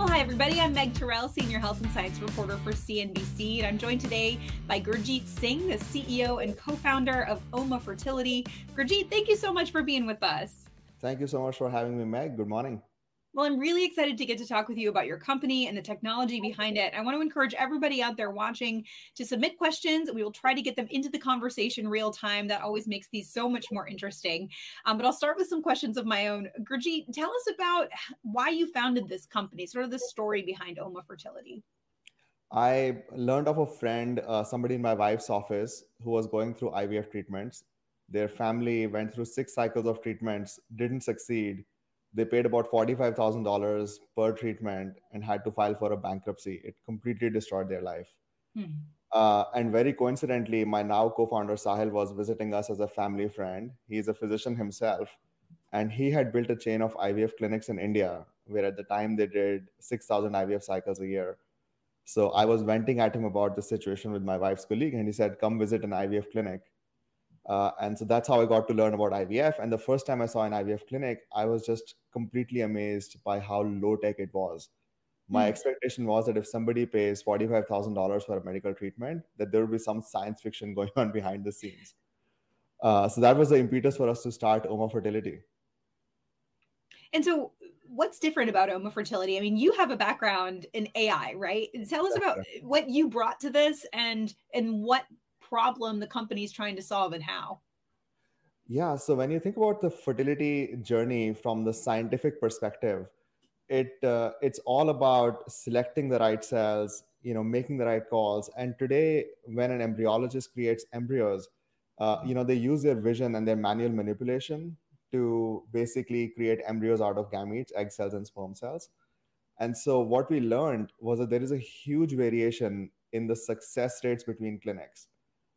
Well, hi, everybody. I'm Meg Tirrell, Senior Health and Science Reporter for CNBC, and I'm joined today by Gurjeet Singh, the CEO and co founder of Oma Fertility. Gurjeet, thank you so much for being with us. Thank you so much for having me, Meg. Good morning. Well, I'm really excited to get to talk with you about your company and the technology behind it. I want to encourage everybody out there watching to submit questions. We will try to get them into the conversation real time. That always makes these so much more interesting. Um, but I'll start with some questions of my own. Gurjeet, tell us about why you founded this company, sort of the story behind Oma Fertility. I learned of a friend, uh, somebody in my wife's office, who was going through IVF treatments. Their family went through six cycles of treatments, didn't succeed they paid about $45,000 per treatment and had to file for a bankruptcy. It completely destroyed their life. Hmm. Uh, and very coincidentally, my now co founder Sahil was visiting us as a family friend. He's a physician himself. And he had built a chain of IVF clinics in India, where at the time they did 6,000 IVF cycles a year. So I was venting at him about the situation with my wife's colleague, and he said, Come visit an IVF clinic. Uh, and so that's how I got to learn about IVF. And the first time I saw an IVF clinic, I was just completely amazed by how low tech it was. My mm. expectation was that if somebody pays $45,000 for a medical treatment, that there would be some science fiction going on behind the scenes. Uh, so that was the impetus for us to start Oma Fertility. And so, what's different about Oma Fertility? I mean, you have a background in AI, right? Tell us about what you brought to this and and what problem the company is trying to solve and how? Yeah, so when you think about the fertility journey from the scientific perspective, it uh, it's all about selecting the right cells, you know, making the right calls. And today, when an embryologist creates embryos, uh, you know, they use their vision and their manual manipulation to basically create embryos out of gametes, egg cells, and sperm cells. And so, what we learned was that there is a huge variation in the success rates between clinics.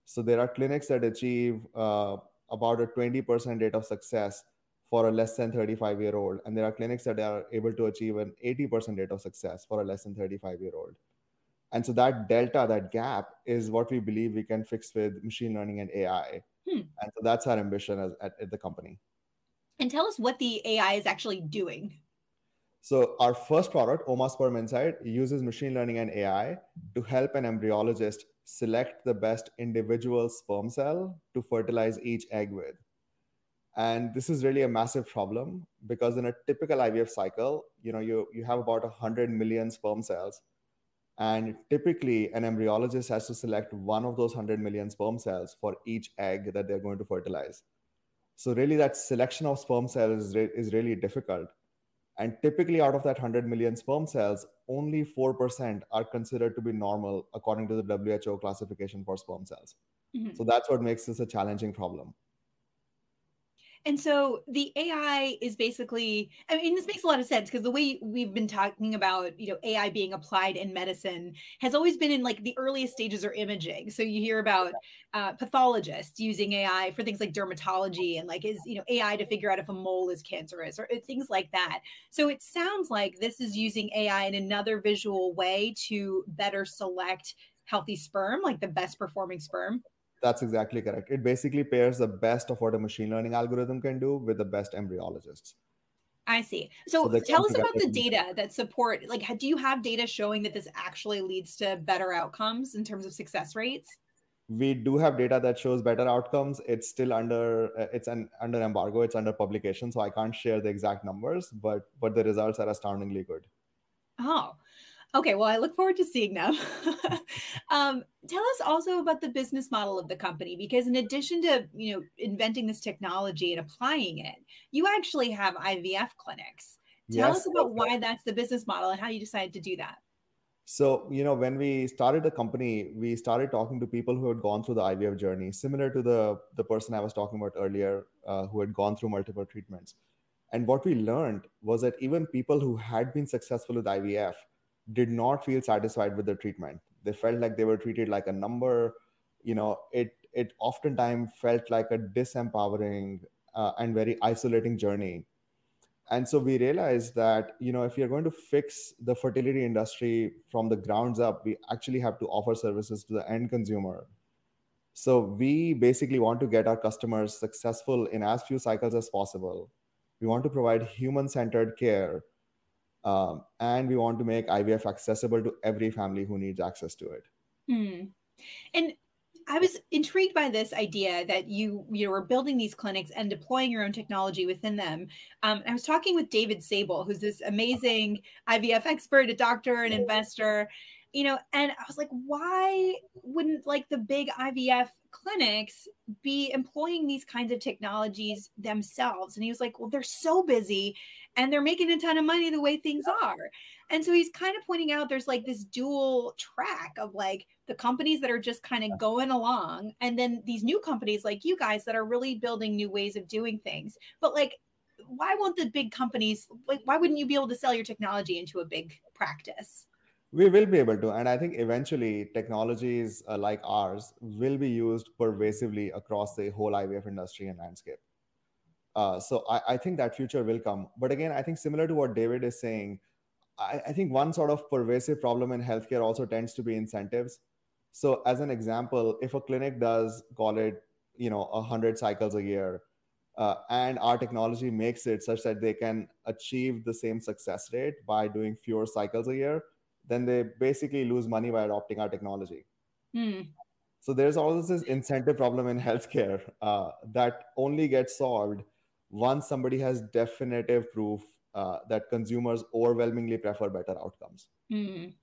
So there are clinics that achieve uh, about a 20% rate of success for a less than 35 year old. And there are clinics that are able to achieve an 80% rate of success for a less than 35 year old. And so that delta, that gap is what we believe we can fix with machine learning and AI. Hmm. And so that's our ambition as, at, at the company. And tell us what the AI is actually doing. So our first product, Oma Sperm Insight, uses machine learning and AI to help an embryologist select the best individual sperm cell to fertilize each egg with. And this is really a massive problem because in a typical IVF cycle, you know, you, you have about 100 million sperm cells. And typically, an embryologist has to select one of those 100 million sperm cells for each egg that they're going to fertilize. So, really, that selection of sperm cells is, re- is really difficult. And typically, out of that 100 million sperm cells, only 4% are considered to be normal according to the WHO classification for sperm cells. Mm-hmm. So that's what makes this a challenging problem. And so the AI is basically, I mean, this makes a lot of sense because the way we've been talking about, you know, AI being applied in medicine has always been in like the earliest stages or imaging. So you hear about uh, pathologists using AI for things like dermatology and like is, you know, AI to figure out if a mole is cancerous or uh, things like that. So it sounds like this is using AI in another visual way to better select healthy sperm, like the best performing sperm. That's exactly correct. It basically pairs the best of what a machine learning algorithm can do with the best embryologists. I see. So, so tell us about the data that support. Like, do you have data showing that this actually leads to better outcomes in terms of success rates? We do have data that shows better outcomes. It's still under uh, it's an under embargo. It's under publication, so I can't share the exact numbers. But but the results are astoundingly good. Oh, Okay, well, I look forward to seeing them. um, tell us also about the business model of the company, because in addition to you know inventing this technology and applying it, you actually have IVF clinics. Tell yes, us about why that's the business model and how you decided to do that. So, you know, when we started the company, we started talking to people who had gone through the IVF journey, similar to the the person I was talking about earlier, uh, who had gone through multiple treatments And what we learned was that even people who had been successful with IVF did not feel satisfied with the treatment. They felt like they were treated like a number. You know, it it oftentimes felt like a disempowering uh, and very isolating journey. And so we realized that you know if you're going to fix the fertility industry from the grounds up, we actually have to offer services to the end consumer. So we basically want to get our customers successful in as few cycles as possible. We want to provide human-centered care um, and we want to make IVF accessible to every family who needs access to it. Hmm. And I was intrigued by this idea that you you were building these clinics and deploying your own technology within them. Um, I was talking with David Sable, who's this amazing IVF expert, a doctor, an investor, you know, and I was like, why wouldn't like the big IVF clinics be employing these kinds of technologies themselves? And he was like, well, they're so busy and they're making a ton of money the way things are. And so he's kind of pointing out there's like this dual track of like the companies that are just kind of going along, and then these new companies like you guys that are really building new ways of doing things. But like, why won't the big companies like why wouldn't you be able to sell your technology into a big practice? we will be able to and i think eventually technologies uh, like ours will be used pervasively across the whole ivf industry and landscape uh, so I, I, think that future will come but again i think similar to what david is saying I, I think one sort of pervasive problem in healthcare also tends to be incentives so as an example if a clinic does call it you know 100 cycles a year uh, and our technology makes it such that they can achieve the same success rate by doing fewer cycles a year then they basically lose money by adopting our technology. Mm. So there's always this incentive problem in healthcare uh, that only gets solved once somebody has definitive proof uh, that consumers overwhelmingly prefer better outcomes. Mm.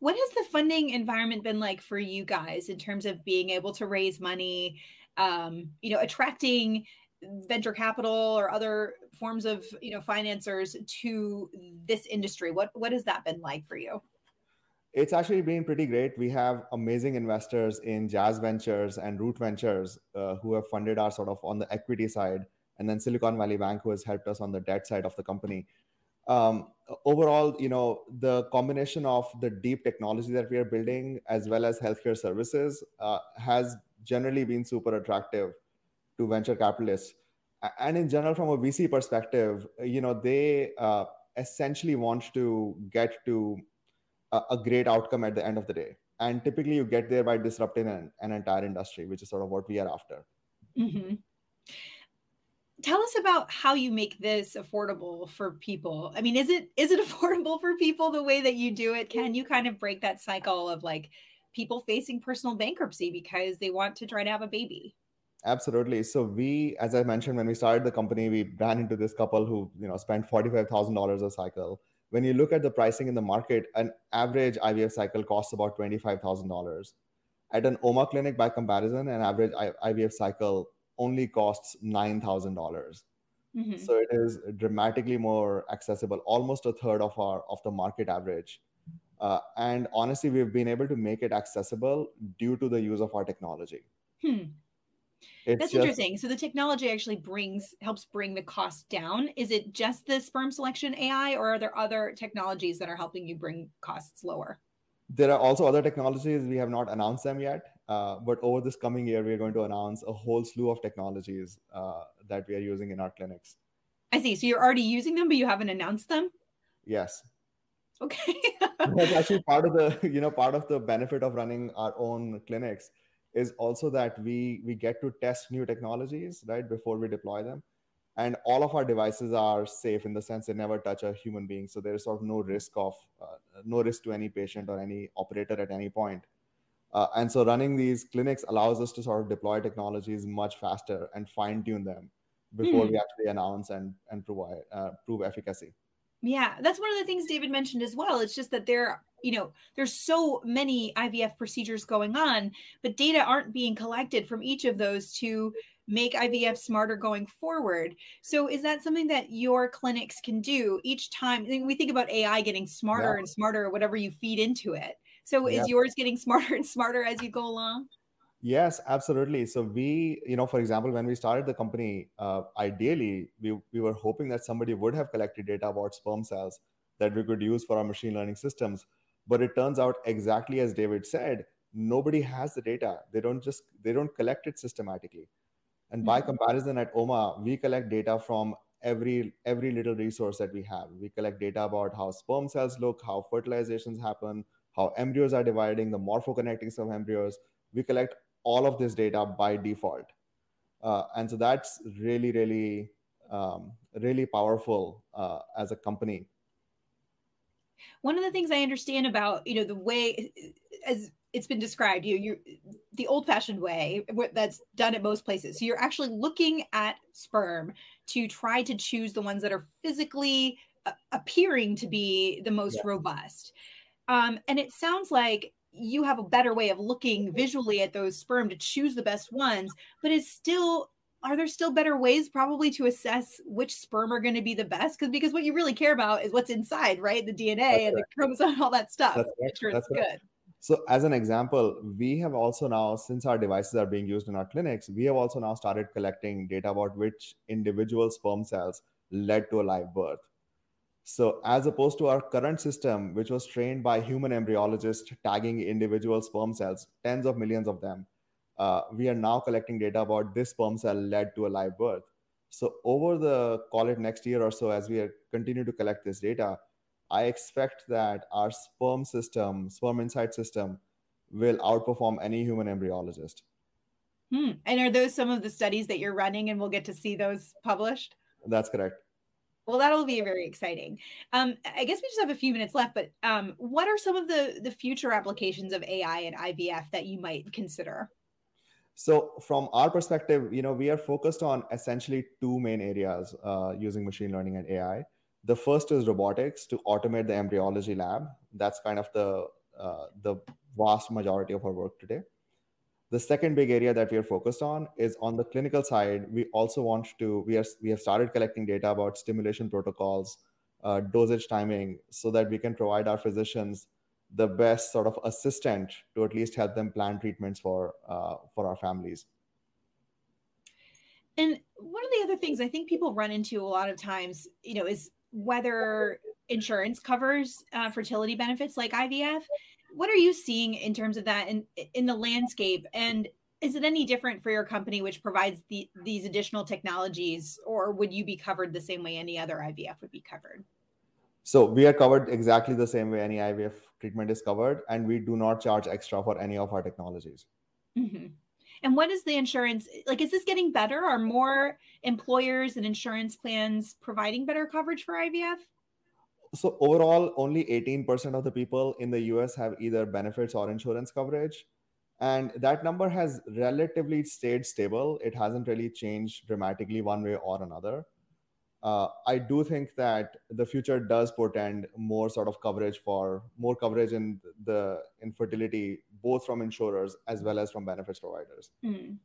What has the funding environment been like for you guys in terms of being able to raise money, um, you know, attracting venture capital or other forms of you know financiers to this industry? What what has that been like for you? it's actually been pretty great. We have amazing investors in Jazz Ventures and Root Ventures uh, who have funded our sort of on the equity side, and then Silicon Valley Bank who has helped us on the debt side of the company. Um, overall, you know, the combination of the deep technology that we are building as well as healthcare services uh, has generally been super attractive to venture capitalists. And in general, from a VC perspective, you know, they uh, essentially want to get to a, a great outcome at the end of the day. And typically, you get there by disrupting an, an entire industry, which is sort of what we are after. Mm-hmm. Tell us about how you make this affordable for people. I mean, is it is it affordable for people the way that you do it? Can you kind of break that cycle of like people facing personal bankruptcy because they want to try to have a baby? absolutely so we as i mentioned when we started the company we ran into this couple who you know spent $45000 a cycle when you look at the pricing in the market, an average IVF cycle costs about $25,000. At an OMA clinic, by comparison, an average IVF cycle only costs $9,000. Mm-hmm. So it is dramatically more accessible, almost a third of our of the market average. Uh, and honestly, we've been able to make it accessible due to the use of our technology. Hmm. It's That's just, interesting. So the technology actually brings helps bring the cost down. Is it just the sperm selection AI, or are there other technologies that are helping you bring costs lower? There are also other technologies. We have not announced them yet, uh, but over this coming year, we are going to announce a whole slew of technologies uh, that we are using in our clinics. I see. So you're already using them, but you haven't announced them. Yes. Okay. That's actually part of the you know part of the benefit of running our own clinics is also that we we get to test new technologies right before we deploy them and all of our devices are safe in the sense they never touch a human being so there is sort of no risk of uh, no risk to any patient or any operator at any point uh, and so running these clinics allows us to sort of deploy technologies much faster and fine tune them before mm. we actually announce and and provide uh, prove efficacy yeah, that's one of the things David mentioned as well. It's just that there, you know, there's so many IVF procedures going on, but data aren't being collected from each of those to make IVF smarter going forward. So is that something that your clinics can do each time? We think about AI getting smarter yeah. and smarter whatever you feed into it. So is yours getting smarter and smarter as you go along? Yes, absolutely. So we, you know, for example, when we started the company, uh, ideally we we were hoping that somebody would have collected data about sperm cells that we could use for our machine learning systems. But it turns out exactly as David said, nobody has the data. They don't just they don't collect it systematically. And by mm-hmm. comparison, at OMA, we collect data from every every little resource that we have. We collect data about how sperm cells look, how fertilizations happen, how embryos are dividing, the morphokinetics of embryos. We collect all of this data by default. Uh, and so that's really, really, um, really powerful uh, as a company. One of the things I understand about, you know, the way as it's been described, you you the old-fashioned way that's done at most places. So you're actually looking at sperm to try to choose the ones that are physically uh, appearing to be the most robust. Um, and it sounds like you have a better way of looking visually at those sperm to choose the best ones, but it's still are there still better ways probably to assess which sperm are going to be the best? Because because what you really care about is what's inside, right? The DNA That's and right. the chromosome, all that stuff. That's Make sure it's good. So, as an example, we have also now, since our devices are being used in our clinics, we have also now started collecting data about which individual sperm cells led to a live birth. So, as opposed to our current system, which was trained by human embryologists tagging individual sperm cells, tens of millions of them, uh, we are now collecting data about this sperm cell led to a live birth. So, over the call it next year or so, as we continue to collect this data, I expect that our sperm system, sperm insight system, will outperform any human embryologist. Hmm. And are those some of the studies that you're running and we'll get to see those published? That's correct. Well, that'll be very exciting. Um, I guess we just have a few minutes left, but um, what are some of the the future applications of AI and IVF that you might consider? So, from our perspective, you know, we are focused on essentially two main areas uh, using machine learning and AI. The first is robotics to automate the embryology lab. That's kind of the uh, the vast majority of our work today. The second big area that we are focused on is on the clinical side. We also want to we are we have started collecting data about stimulation protocols, uh, dosage timing, so that we can provide our physicians the best sort of assistant to at least help them plan treatments for uh, for our families. And one of the other things I think people run into a lot of times, you know, is whether insurance covers uh, fertility benefits like IVF what are you seeing in terms of that in in the landscape? And is it any different for your company which provides the, these additional technologies or would you be covered the same way any other ivf would be covered? So we are covered exactly the same way any ivf treatment is covered and we do not charge extra for any of our technologies. Mm-hmm. and what is the insurance like is this getting better? Are more employers and insurance plans providing better coverage for ivf so overall only 18% of the people in the us have either benefits or insurance coverage. And that number has relatively stayed stable. It hasn't really changed dramatically one way or another. Uh, i do think that the future does portend more sort of coverage for more coverage in the infertility both from insurers as well as from benefits providers. Mm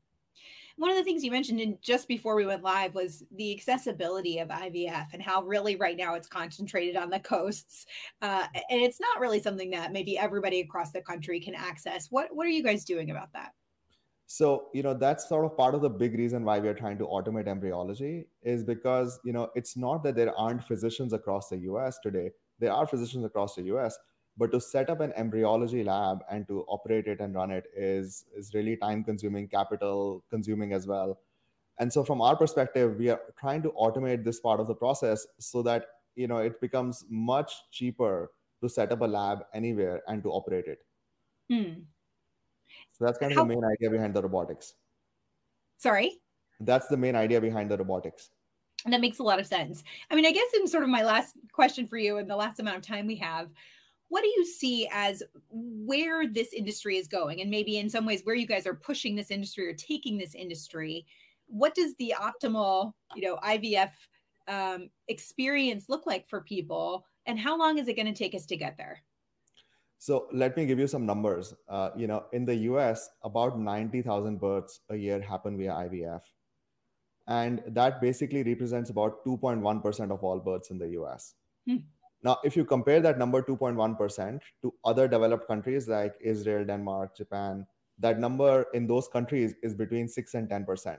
one of the things you mentioned in just before we went live was the accessibility of IVF and how really right now it's concentrated on the coasts, uh, and it's not really something that maybe everybody across the country can access. What what are you guys doing about that? So you know that's sort of part of the big reason why we are trying to automate embryology is because you know it's not that there aren't physicians across the U.S. today. There are physicians across the U.S but to set up an embryology lab and to operate it and run it is is really time consuming capital consuming as well. And so from our perspective we are trying to automate this part of the process so that you know it becomes much cheaper to set up a lab anywhere and to operate it. Hmm. so that's kind of How- the main idea behind the robotics. Sorry? That's the main idea behind the robotics. That makes a lot of sense. I mean i guess in sort of my last question for you in the last amount of time we have what do you see as where this industry is going? And maybe in some ways where you guys are pushing this industry or taking this industry what does the optimal you know ivf um, experience look like for people? And how long is it going to take us to get there? So let me give you some numbers. Uh, you know in the us about 90000 births a year happen via ivf and that basically represents about 2.1% of all births in the us hmm. Now, if you compare that number 2.1% to other developed countries like Israel, Denmark, Japan, that number in those countries is between 6 and 10%.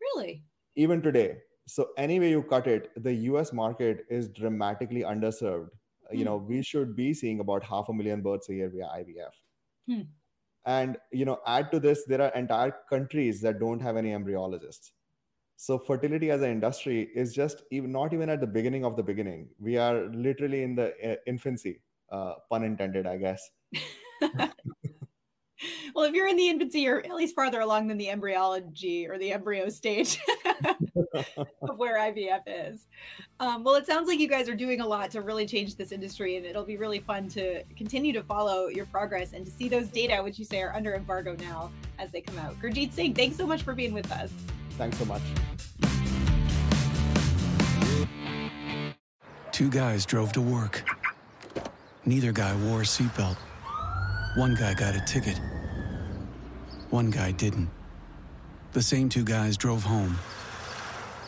Really? Even today. So, any way you cut it, the US market is dramatically underserved. Mm. You know, we should be seeing about half a million births a year via IVF. Hmm. And, you know, add to this, there are entire countries that don't have any embryologists. So, fertility as an industry is just even not even at the beginning of the beginning. We are literally in the uh, infancy, uh, pun intended, I guess. well, if you're in the infancy, you're at least farther along than the embryology or the embryo stage of where IVF is. Um, well, it sounds like you guys are doing a lot to really change this industry, and it'll be really fun to continue to follow your progress and to see those data, which you say are under embargo now, as they come out. Gurjeet Singh, thanks so much for being with us. Thanks so much. Two guys drove to work. Neither guy wore a seatbelt. One guy got a ticket. One guy didn't. The same two guys drove home.